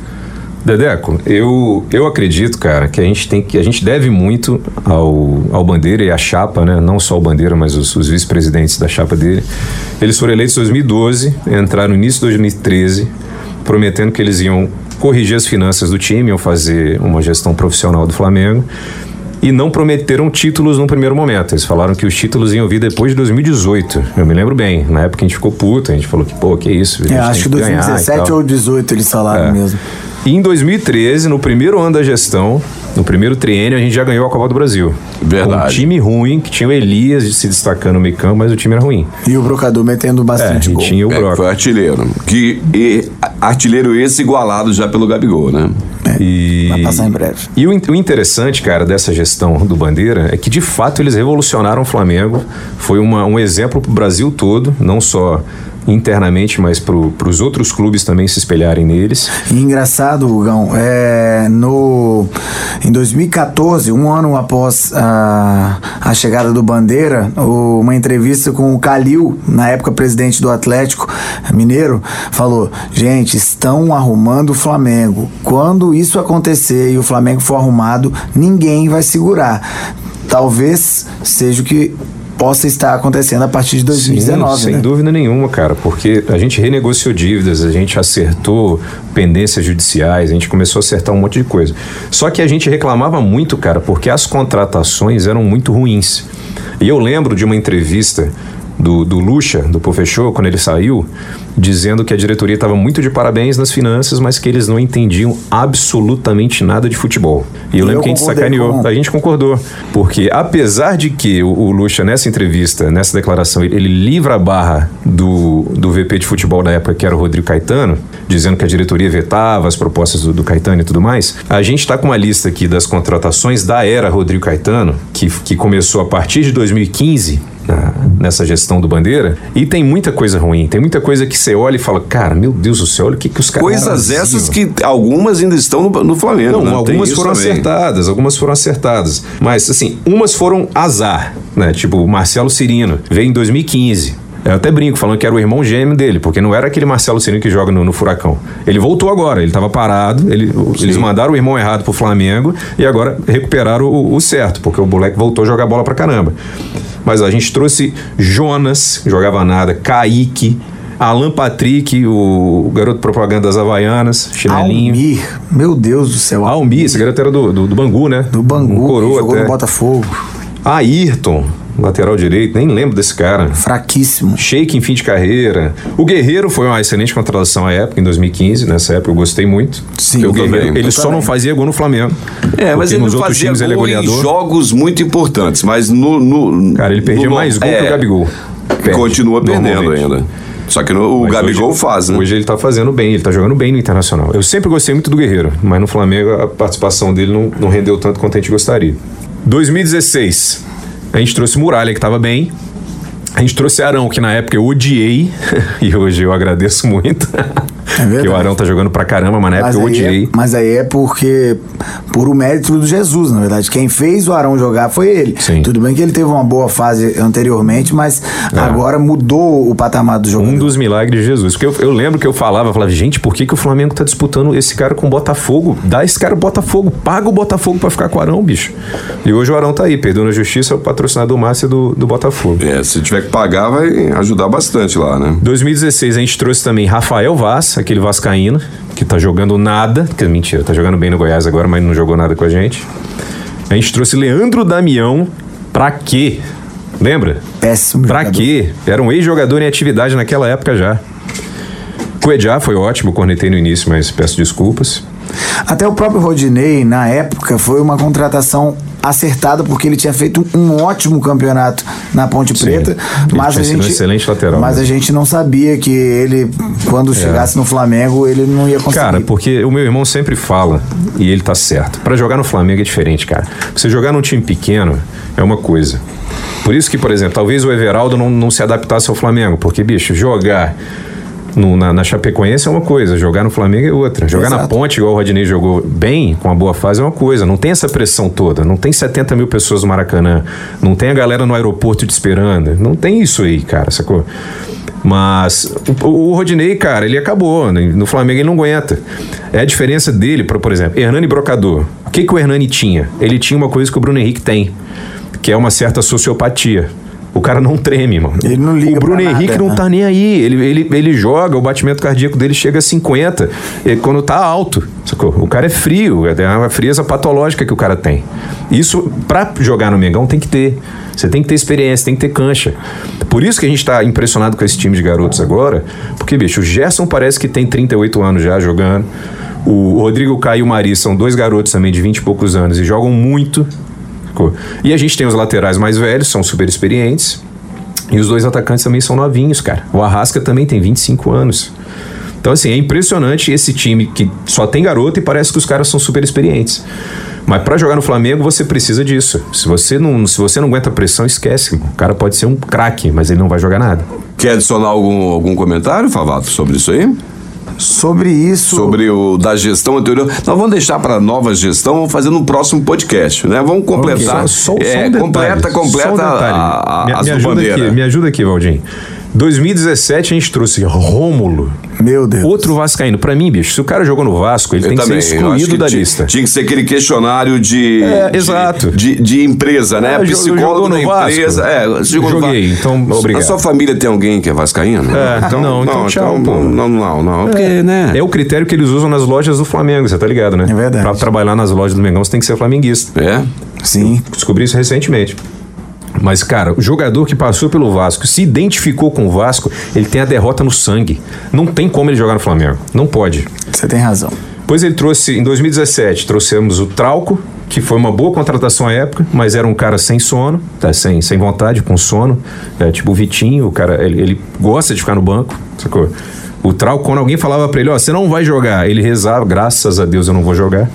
Dedeco, eu, eu acredito, cara, que a gente tem que a gente deve muito ao, ao Bandeira e à chapa, né? Não só o Bandeira, mas os, os vice-presidentes da chapa dele. Eles foram eleitos em 2012, entraram no início de 2013, prometendo que eles iam corrigir as finanças do time, iam fazer uma gestão profissional do Flamengo e não prometeram títulos no primeiro momento. Eles falaram que os títulos iam vir depois de 2018. Eu me lembro bem. Na época a gente ficou puto, a gente falou que, pô, que isso? É, acho que 2017 ou 2018 eles falaram é. mesmo. E em 2013, no primeiro ano da gestão, no primeiro triênio, a gente já ganhou a Copa do Brasil. Verdade. Com um time ruim, que tinha o Elias se destacando no meio campo, mas o time era ruim. E o Brocador metendo bastante é, gol. E tinha o é, Broca. Foi artilheiro. Que, e, artilheiro esse igualado já pelo Gabigol, né? É, e... Vai passar em breve. E o, o interessante, cara, dessa gestão do Bandeira é que, de fato, eles revolucionaram o Flamengo. Foi uma, um exemplo para o Brasil todo, não só internamente, mas para os outros clubes também se espelharem neles. E engraçado, Gão, é, no, em 2014, um ano após a, a chegada do Bandeira, o, uma entrevista com o Calil, na época presidente do Atlético Mineiro, falou: gente, estão arrumando o Flamengo. Quando isso acontecer e o Flamengo for arrumado, ninguém vai segurar. Talvez seja o que possa estar acontecendo a partir de 2019. Sim, sem né? dúvida nenhuma, cara, porque a gente renegociou dívidas, a gente acertou pendências judiciais, a gente começou a acertar um monte de coisa. Só que a gente reclamava muito, cara, porque as contratações eram muito ruins. E eu lembro de uma entrevista do, do Lucha, do Pofechô, quando ele saiu, dizendo que a diretoria estava muito de parabéns nas finanças, mas que eles não entendiam absolutamente nada de futebol. E eu, eu lembro que a gente sacaneou, com... a gente concordou, porque apesar de que o, o Lucha, nessa entrevista, nessa declaração, ele, ele livra a barra do, do VP de futebol da época, que era o Rodrigo Caetano, dizendo que a diretoria vetava as propostas do, do Caetano e tudo mais, a gente está com uma lista aqui das contratações da era Rodrigo Caetano, que, que começou a partir de 2015, nessa gestão do Bandeira. E tem muita coisa ruim, tem muita coisa que você olha e fala, cara, meu Deus do céu, olha o que, que os caras. Coisas essas que algumas ainda estão no, no Flamengo. Não, né? algumas foram também. acertadas, algumas foram acertadas. Mas, assim, umas foram azar, né? Tipo, o Marcelo Cirino veio em 2015. Eu até brinco falando que era o irmão gêmeo dele, porque não era aquele Marcelo Cirino que joga no, no Furacão. Ele voltou agora, ele estava parado, ele, eles mandaram o irmão errado pro Flamengo e agora recuperaram o, o certo, porque o moleque voltou a jogar bola pra caramba. Mas a gente trouxe Jonas, jogava nada, Kaique, Alan Patrick, o garoto propaganda das Havaianas, chinelinho. Almir, meu Deus do céu. Almir, esse garoto era do, do, do Bangu, né? Do Bangu, um coroa jogou até. no Botafogo. Ayrton, lateral direito, nem lembro desse cara. Fraquíssimo. Sheik em fim de carreira. O Guerreiro foi uma excelente contratação à época, em 2015. Nessa época eu gostei muito. Sim, Porque o eu Guerreiro, também. ele Eu só também. não fazia gol no Flamengo. É, mas ele nos não outros fazia times ele é gol em jogos muito importantes, mas no... no Cara, ele perdia no- mais gol que é, o Gabigol. Perde, Continua perdendo ainda. Só que no- o Mas Gabigol hoje- faz, né? Hoje ele tá fazendo bem, ele tá jogando bem no Internacional. Eu sempre gostei muito do Guerreiro, mas no Flamengo a participação dele não, não rendeu tanto quanto a gente gostaria. 2016, a gente trouxe Muralha, que tava bem. A gente trouxe Arão, que na época eu odiei, e hoje eu agradeço muito. verdade. que o Arão tá jogando pra caramba, mas na época eu aí odiei. é, mas aí é porque, por o mérito do Jesus, na verdade. Quem fez o Arão jogar foi ele. Sim. Tudo bem que ele teve uma boa fase anteriormente, mas agora mudou o patamar do jogador. Um dos milagres de Jesus. Porque eu, eu lembro que eu falava, eu falava, gente, por que, que o Flamengo tá disputando esse cara com o Botafogo? Dá esse cara o Botafogo, paga o Botafogo pra ficar com o Arão, bicho. E hoje o Arão tá aí, perdeu na justiça o patrocinador máximo do, do Botafogo. É, se tiver que pagar, vai ajudar bastante lá, né? 2016 a gente trouxe também Rafael Vaz, aquele vascaíno, que tá jogando nada, que mentira, tá jogando bem no Goiás agora, mas não jogou nada com a gente. A gente trouxe Leandro Damião, pra quê? Lembra? Péssimo Pra jogador. quê? Era um ex-jogador em atividade naquela época já. Coedjá foi ótimo, cornetei no início, mas peço desculpas. Até o próprio Rodinei, na época, foi uma contratação acertada porque ele tinha feito um ótimo campeonato na Ponte Sim. Preta, mas a sido um gente excelente lateral, mas né? a gente não sabia que ele quando chegasse no Flamengo ele não ia conseguir. Cara, porque o meu irmão sempre fala, e ele tá certo, pra jogar no Flamengo é diferente, cara. Você jogar num time pequeno é uma coisa. Por isso que, por exemplo, talvez o Everaldo não, não se adaptasse ao Flamengo, porque, bicho, jogar no- na, na Chapecoense é uma coisa, jogar no Flamengo é outra. Jogar na Exato. ponte, igual o Rodinei jogou bem, com uma boa fase, é uma coisa. Não tem essa pressão toda. Não tem 70 mil pessoas no Maracanã. Não tem a galera no aeroporto te esperando. Não tem isso aí, cara, sacou? Mas o, o Rodinei, cara, ele acabou. né? No Flamengo ele não aguenta. É a diferença dele, por, por exemplo, Hernani Brocador. O que, que o Hernani tinha? Ele tinha uma coisa que o Bruno Henrique tem, que é uma certa sociopatia. O cara não treme, irmão. Ele não liga O Bruno pra nada, Henrique não né? tá nem aí. Ele, ele, ele joga, o batimento cardíaco dele chega a 50 eh, quando tá alto. sacou? O cara é frio, é uma frieza patológica que o cara tem. Isso, pra jogar no Mengão, tem que ter. Você tem que ter experiência, tem que ter cancha. Por isso que a gente tá impressionado com esse time de garotos agora, porque, bicho, o Gerson parece que tem 38 anos já jogando. O Rodrigo Caio e o Mari são dois garotos também de 20 e poucos anos e jogam muito. E a gente tem os laterais mais velhos, são super experientes. E os dois atacantes também são novinhos, cara. O Arrasca também tem 25 anos. Então, assim, é impressionante esse time que só tem garoto e parece que os caras são super experientes. Mas pra jogar no Flamengo, você precisa disso. Se você não, se você não aguenta pressão, esquece. O cara pode ser um craque, mas ele não vai jogar nada. Quer adicionar algum, algum comentário, Favato, sobre isso aí? Sobre isso, Sobre o da gestão anterior. Nós vamos deixar para nova gestão, vamos fazer no próximo podcast, né? Vamos completar. Só, só, só é, um detalhe, completa, completa só um a, a, me, as me ajuda Bandeira. aqui, me ajuda aqui, Valdir. 2017 a gente trouxe Rômulo. meu Deus. Outro Vascaíno. Pra mim, bicho, se o cara jogou no Vasco, ele Eu tem também, que ser eu excluído que da lista. Tinha que ser aquele questionário de. É, de- exato. De, de empresa, né? É, jo- Psicólogo da no Vasco? empresa. É, jogou no Joguei, Vasco. então, obrigado. Na sua família tem alguém que é vascaíno? É, não, então tchau, pô. Não, não, não. Porque, né? É o critério que eles usam nas lojas do Flamengo, você tá ligado, né? É verdade. Pra trabalhar nas lojas do Mengão, você tem que ser flamenguista. É. Sim. Descobri isso recentemente. Mas, cara, o jogador que passou pelo Vasco, se identificou com o Vasco, ele tem a derrota no sangue. Não tem como ele jogar no Flamengo. Não pode. Você tem razão. Pois ele trouxe, em 2017, trouxemos o Trauco, que foi uma boa contratação à época, mas era um cara sem sono, tá, sem, sem vontade, com sono. É, tipo o Vitinho, o cara, ele, ele gosta de ficar no banco, sacou? O Trauco, quando alguém falava pra ele, ó, você não vai jogar, ele rezava, graças a Deus eu não vou jogar.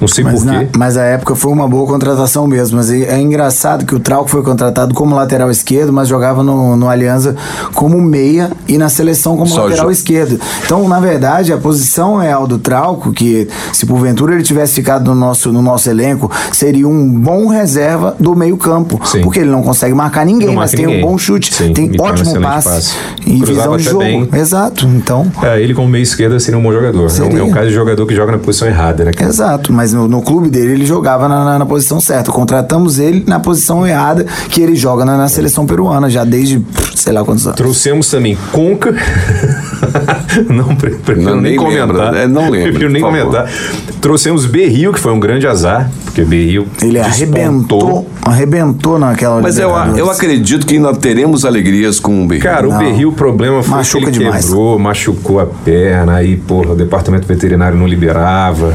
Não sei Mas, porquê. mas a época foi uma boa contratação mesmo. Mas é, é engraçado que o Trauco foi contratado como lateral esquerdo, mas jogava no, no Aliança como meia e na seleção como Só lateral esquerdo. Então, na verdade, a posição real do Trauco, que se porventura ele tivesse ficado no nosso, no nosso elenco, seria um bom reserva do meio-campo. Porque ele não consegue marcar ninguém, Não mas marca tem ninguém. um bom chute, Sim, tem um ótimo passe, passe. e Cruzava visão de jogo. bem. Exato. Então. É, ele como meio esquerda seria um bom jogador. É um, Seria. é um caso de jogador que joga na posição errada, né? cara? Exato, mas no, no clube dele ele jogava na, na- na posição certa. Contratamos ele na posição errada, que ele joga na, na seleção peruana já desde sei lá quantos anos. Trouxemos também Conca. não, pre- prefiro Não, nem, nem comentar. lembra, né? Não lembro, Prefiro nem comentar. Trouxemos Berril, que foi um grande azar, porque Berril Ele despontou. arrebentou, arrebentou naquela Mas eu, eu acredito que ainda teremos alegrias com o Berril. Cara, o Não. Berril, o problema foi Machuca que ele demais. quebrou, machucou a perna, aí, porra, o departamento veterinário não liberava.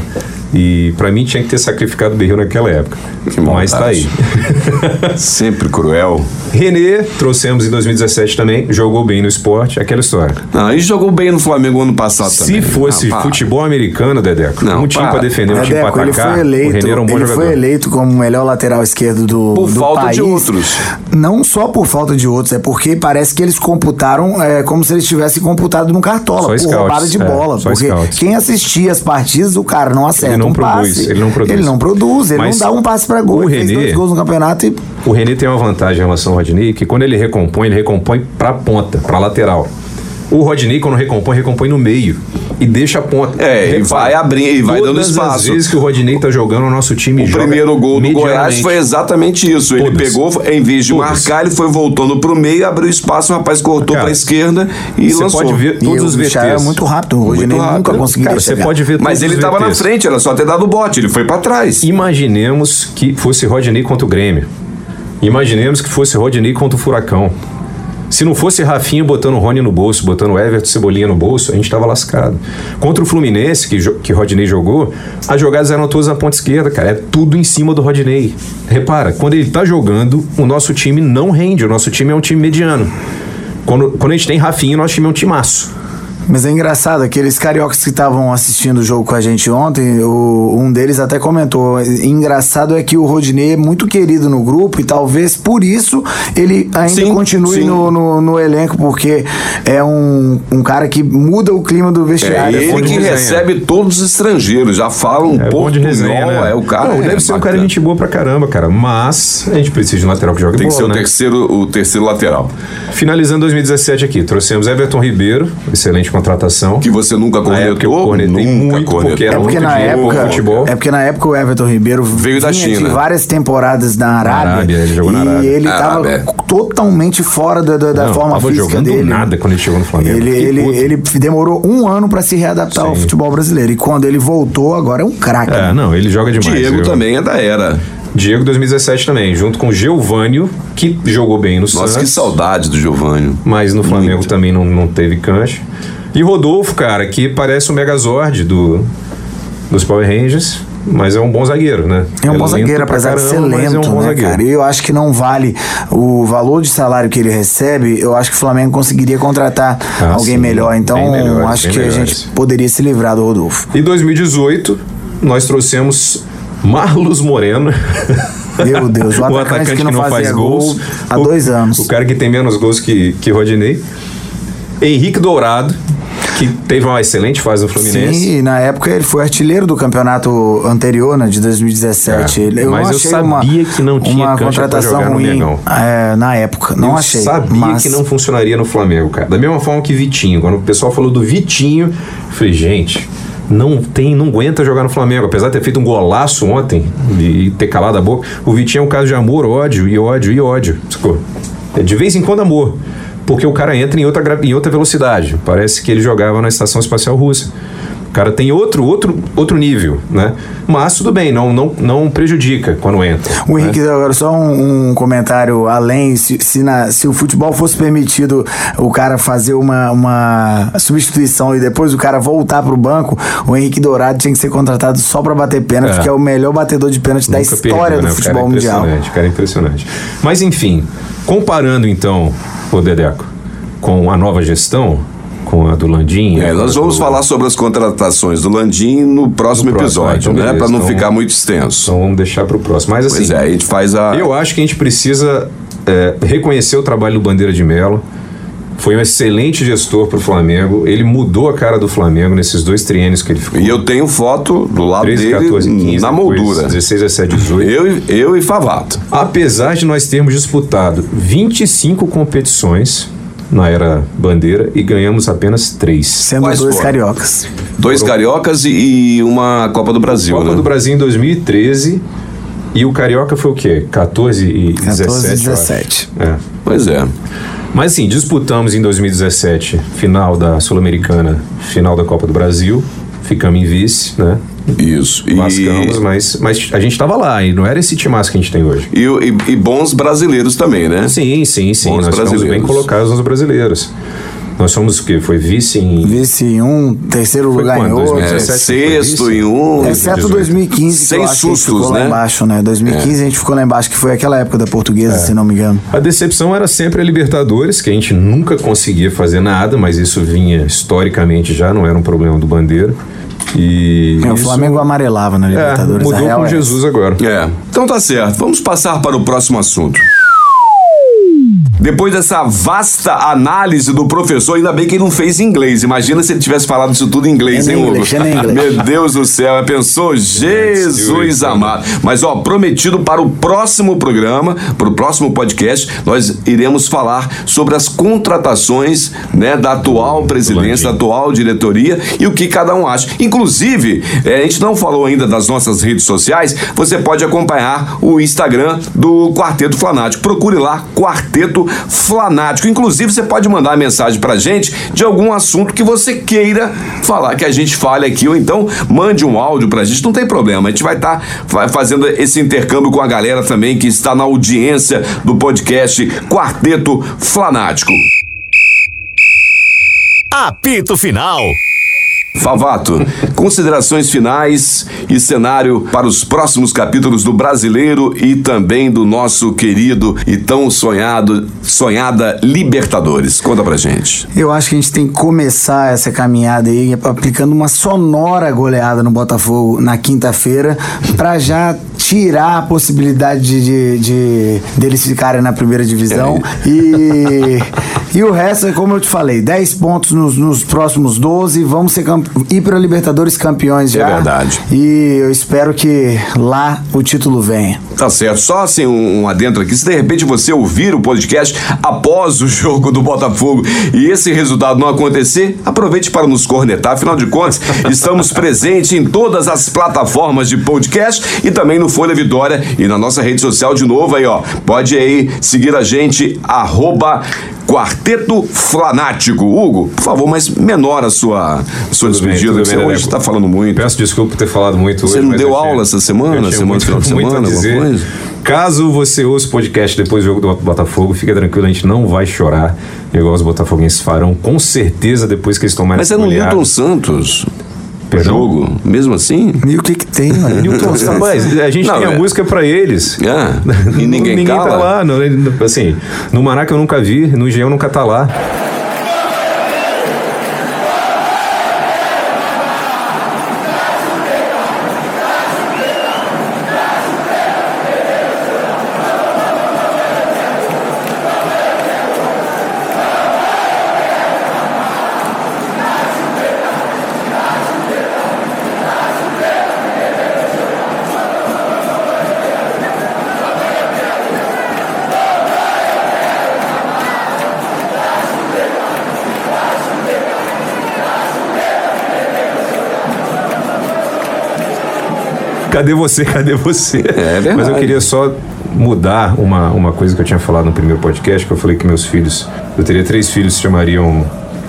E pra mim tinha que ter sacrificado o Berril naquela época. Que Mas tá aí. Sempre cruel. René, trouxemos em 2017 também, jogou bem no esporte, aquela história. Não, e jogou bem no Flamengo ano passado Se também. fosse Ah, futebol americano, Dedeco, Não, um time para. pra defender, um time pra Dedeco, ele atacar, foi eleito, o René era um bom ele jogador. foi eleito como o melhor lateral esquerdo do, Por do falta de país. outros. Não só por falta de outros, é porque parece que eles computaram é, como se eles tivessem computado no cartola, Só por scouts, roubada de é, bola. porque scouts. quem assistia as partidas, o cara não acerta Ele não um produz, passe. ele não produz. Ele não produz, ele Mas não dá um passe pra gol. o Ele fez René- dois gols no campeonato e O René tem uma vantagem em relação ao Rodney, que quando ele recompõe, ele recompõe pra ponta, pra lateral. O Rodney, quando recompõe, recompõe no meio e deixa a ponta. É, e vai abrir- e vai dando Todas espaço. as vezes que o Rodney tá jogando, o nosso time O joga primeiro gol do Goiás foi exatamente isso. Ele Todas. pegou, em vez de Todas. marcar, ele foi voltando pro meio, abriu espaço, o rapaz cortou Cara, pra esquerda e Você lançou. pode ver todos o os VTs. é muito rápido. Ele rápido. nunca conseguiria Cara, você chegar. pode ver Mas ele os tava na frente, era só ter dado bote, ele foi pra trás. Imaginemos que fosse Rodney contra o Grêmio. Imaginemos que fosse Rodney contra o Furacão. Se não fosse Rafinha botando o Rony no bolso, botando o Everton Cebolinha no bolso, a gente tava lascado. Contra o Fluminense, que, que Rodney jogou, as jogadas eram todas na ponta esquerda, cara. É tudo em cima do Rodney. Repara, quando ele tá jogando, o nosso time não rende. O nosso time é um time mediano. Quando, quando a gente tem Rafinha, o nosso time é um timaço. Mas é engraçado, aqueles cariocas que estavam assistindo o jogo com a gente ontem, o- um deles até comentou. Engraçado é que o Rodinei é muito querido no grupo e talvez por isso ele ainda Sim, continue sim. no, no, no elenco, porque é um, um cara que muda o clima do É vestiário. ele de que resenha. recebe todos os estrangeiros, já fala um É bom pouco de resenha, né? É o cara. Não, é deve ser um cara bacana. gente boa pra caramba, cara. Mas a gente precisa de um lateral que joga Tem que bola, ser o né? terceiro, o terceiro lateral. Finalizando 2017 aqui, trouxemos Everton Ribeiro, excelente contratação. Que você nunca Na época eu cornetou, cornetei nunca muito, cornetou. porque era É porque, muito na época, futebol. é porque na época o Everton Ribeiro Veio da China. de várias temporadas na Arábia. Arábia, ele jogou na e Arábia. ele Arábia, é. estava totalmente fora da, da, da Não, forma tava física jogando dele. nada quando ele chegou no Flamengo. Ele, ele, ele demorou um ano para se readaptar ao Sim. futebol brasileiro. E quando ele voltou, agora é um craque. É, não, ele joga demais. Diego Eu- também é da era. Diego 2017 também, junto com o Geovânio, que jogou bem no Nossa, Santos. que saudade do Giovanni. Mas no Flamengo Muito. também não, não teve cancha. E Rodolfo, cara, que parece o Megazord do, dos Power Rangers, mas é um bom zagueiro, né? É um bom lento zagueiro, apesar de ser caramba, lento, é um bom né, zagueiro. cara? E eu acho que não vale o valor de salário que ele recebe. Eu acho que o Flamengo conseguiria contratar Ah, alguém sim, melhor. Então, melhores, acho que a gente poderia se livrar do Rodolfo. E 2018, nós trouxemos Marlos Moreno. Meu Deus, o atacante que não fazia gol há O- dois anos. O cara que tem menos gols que, que Rodinei. Henrique Dourado, que teve uma excelente fase no Fluminense. Sim, e na época ele foi artilheiro do campeonato anterior, né, de 2017. É, eu mas eu sabia uma, que não tinha uma contratação ruim é, na época. Não eu achei. sabia mas que não funcionaria no Flamengo, cara. Da mesma forma que Vitinho. Quando o pessoal falou do Vitinho, eu falei, gente, não tem, não aguenta jogar no Flamengo. Apesar de ter feito um golaço ontem e ter calado a boca, o Vitinho é um caso de amor, ódio e ódio e ódio. Sacou? É de vez em quando amor. Porque o cara entra em outra, em outra velocidade. Parece que ele jogava na Estação Espacial Russa. O cara tem outro, outro, outro nível, né? Mas tudo bem, não, não, não prejudica quando entra. O né? Henrique, agora só um, um comentário além, se, se, na- se o futebol fosse permitido o cara fazer uma, uma substituição e depois o cara voltar pro banco, o Henrique Dourado tinha que ser contratado só pra bater pênalti, É. que é o melhor batedor de pênalti da Nunca história perdeu, do né? O futebol cara é mundial. impressionante, cara é impressionante. Mas enfim, comparando então o Dedeco com a nova gestão, com a do Landim. É, nós vamos falar sobre as contratações do Landim no próximo, No próximo, episódio, então né? Pra não então- ficar muito extenso. Então vamos deixar para o próximo. Mas assim, pois é, a gente faz a. eu acho que a gente precisa é, reconhecer o trabalho do Bandeira de Melo. Foi um excelente gestor para o Flamengo. Ele mudou a cara do Flamengo nesses dois triênios que ele ficou. E eu tenho foto do lado 13, dele 14, 15, na moldura. 16, 17, 18. Eu, e- eu e Favato. Apesar de nós termos disputado 25 competições na era Bandeira e ganhamos apenas três. Sendo Quais dois foram? cariocas. Dois cariocas e, e uma Copa do Brasil, Copa né? do Brasil em 2013 e o Carioca foi o quê? 14 e 14 e 17? eu acho. 17. É. Pois é. Mas assim, disputamos em 2017 final da Sul-Americana, final da Copa do Brasil, ficamos em vice, né? Isso. E, Lascamos, mas, mas a gente tava lá e não era esse timaço que a gente tem hoje. e, e- e bons brasileiros também, né? Sim, sim, sim. Bons nós estamos bem brasileiros. colocados nos brasileiros. Nós somos o quê? Foi vice em. Vice em um, terceiro Foi lugar em outro. É, 17 sexto em isso? um. Exceto 18. 2015, que Sem que sustos, ficou lá né? embaixo, né? 2015 a gente ficou lá embaixo, que foi aquela época da portuguesa, se não me engano. A decepção era sempre a Libertadores, que a gente nunca conseguia fazer nada, mas isso vinha historicamente já, não era um problema do Bandeira. E. É, o isso- Flamengo amarelava na É, Libertadores. a mudou com é Jesus agora. É. Então tá certo. Vamos passar para o próximo assunto. Depois dessa vasta análise do professor, ainda bem que ele não fez inglês. Imagina se ele tivesse falado isso tudo em inglês, In hein, Hugo? English, English. Meu Deus do céu, pensou? Jesus amado. Mas, ó, prometido para o próximo programa, para o próximo podcast, nós iremos falar sobre as contratações, né, da atual presidência, da atual diretoria e o que cada um acha. Inclusive, eh, a gente não falou ainda das nossas redes sociais, você pode acompanhar o Instagram do Quarteto Flanático. Procure lá, Quarteto Flanático. Inclusive, você pode mandar mensagem pra gente de algum assunto que você queira falar, que a gente fale aqui, ou então mande um áudio pra gente, não tem problema. A gente vai estar fazendo esse intercâmbio com a galera também que está na audiência do podcast Quarteto Flanático. Apito Final. Favato, considerações finais e cenário para os próximos capítulos do Brasileiro e também do nosso querido e tão sonhado, sonhada Libertadores. Conta pra gente. Eu acho que a gente tem que começar essa caminhada aí aplicando uma sonora goleada no Botafogo na quinta-feira pra já tirar a possibilidade de, de- de- deles ficarem na primeira divisão e, e o resto é como eu te falei 10 pontos nos, nos próximos 12 vamos ser ir para Libertadores campeões já É verdade. e eu espero que lá o título venha Tá certo. Só assim um, um adentro aqui. Se de repente você ouvir o podcast após o jogo do Botafogo e esse resultado não acontecer, aproveite para nos cornetar. Afinal de contas, estamos presentes em todas as plataformas de podcast e também no Folha Vitória e na nossa rede social de novo aí, ó. Pode aí seguir a gente, arroba Quarteto Flanático. Hugo, por favor, mas menor a sua, sua Tudo bem, despedida. tudo Você bem, hoje está falando muito. Peço desculpa por ter falado muito Você hoje. não mas deu eu tinha- aula essa semana? Semana, muito, final de semana, alguma coisa? Caso você ouça o podcast depois do jogo do Botafogo, fica tranquilo, a gente não vai chorar, igual os botafoguenses farão, com certeza, depois que eles tomarem Mas é no. Newton Santos. Perdão? Jogo, mesmo assim? e o que que tem mano? Newton, rapaz, a gente Não, tem a é- música pra eles. É, e ninguém tá cala? lá. não, assim, no Maraca eu nunca vi, no Engenhão nunca tá lá. Cadê você? Cadê você? verdade. Mas eu queria só mudar uma, uma coisa que eu tinha falado no primeiro podcast, que eu falei que meus filhos, eu teria três filhos que se chamariam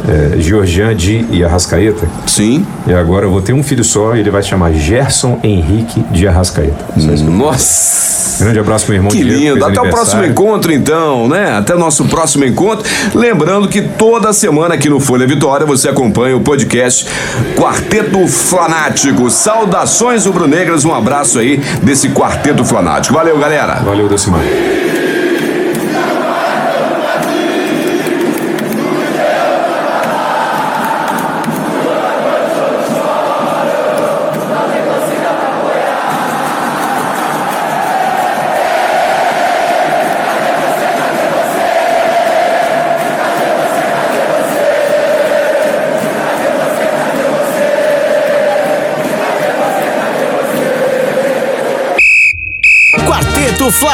é, Georgian, Di e Arrascaeta. Sim. E agora eu vou ter um filho só e ele vai se chamar Gerson Henrique de Arrascaeta. Nossa. Grande abraço, meu irmão Que Diego, lindo. Até o próximo encontro, então, né? Até o nosso próximo encontro. Lembrando que toda semana aqui no Folha Vitória você acompanha o podcast Quarteto Flanático. Saudações rubro-negras, um abraço aí desse Quarteto Flanático. Valeu, galera. Valeu, Decimar.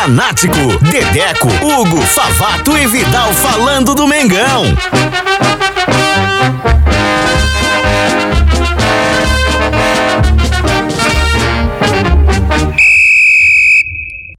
Flanático. Dedeco, Hugo, Favato e Vidal falando do Mengão.